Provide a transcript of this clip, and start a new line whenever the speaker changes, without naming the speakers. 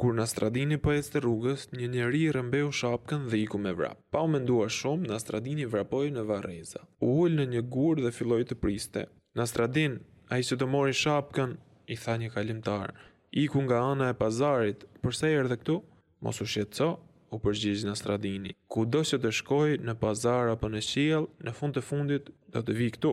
Kur Nastradini po ecte rrugës, një njeri i rrëmbeu shapkën dhe iku me vrap. Pa u menduar shumë, Nastradini vrapoi në varreza. U ul në një gur dhe filloi të priste. Nastradin, ai që të mori shapkën, i tha një kalimtar, iku nga ana e pazarit, përse erdhe këtu? Mos u shqetëso, u përgjigj Nastradini. Kudo që të shkojë, në pazar apo në qiell, në fund të fundit do të vijë këtu.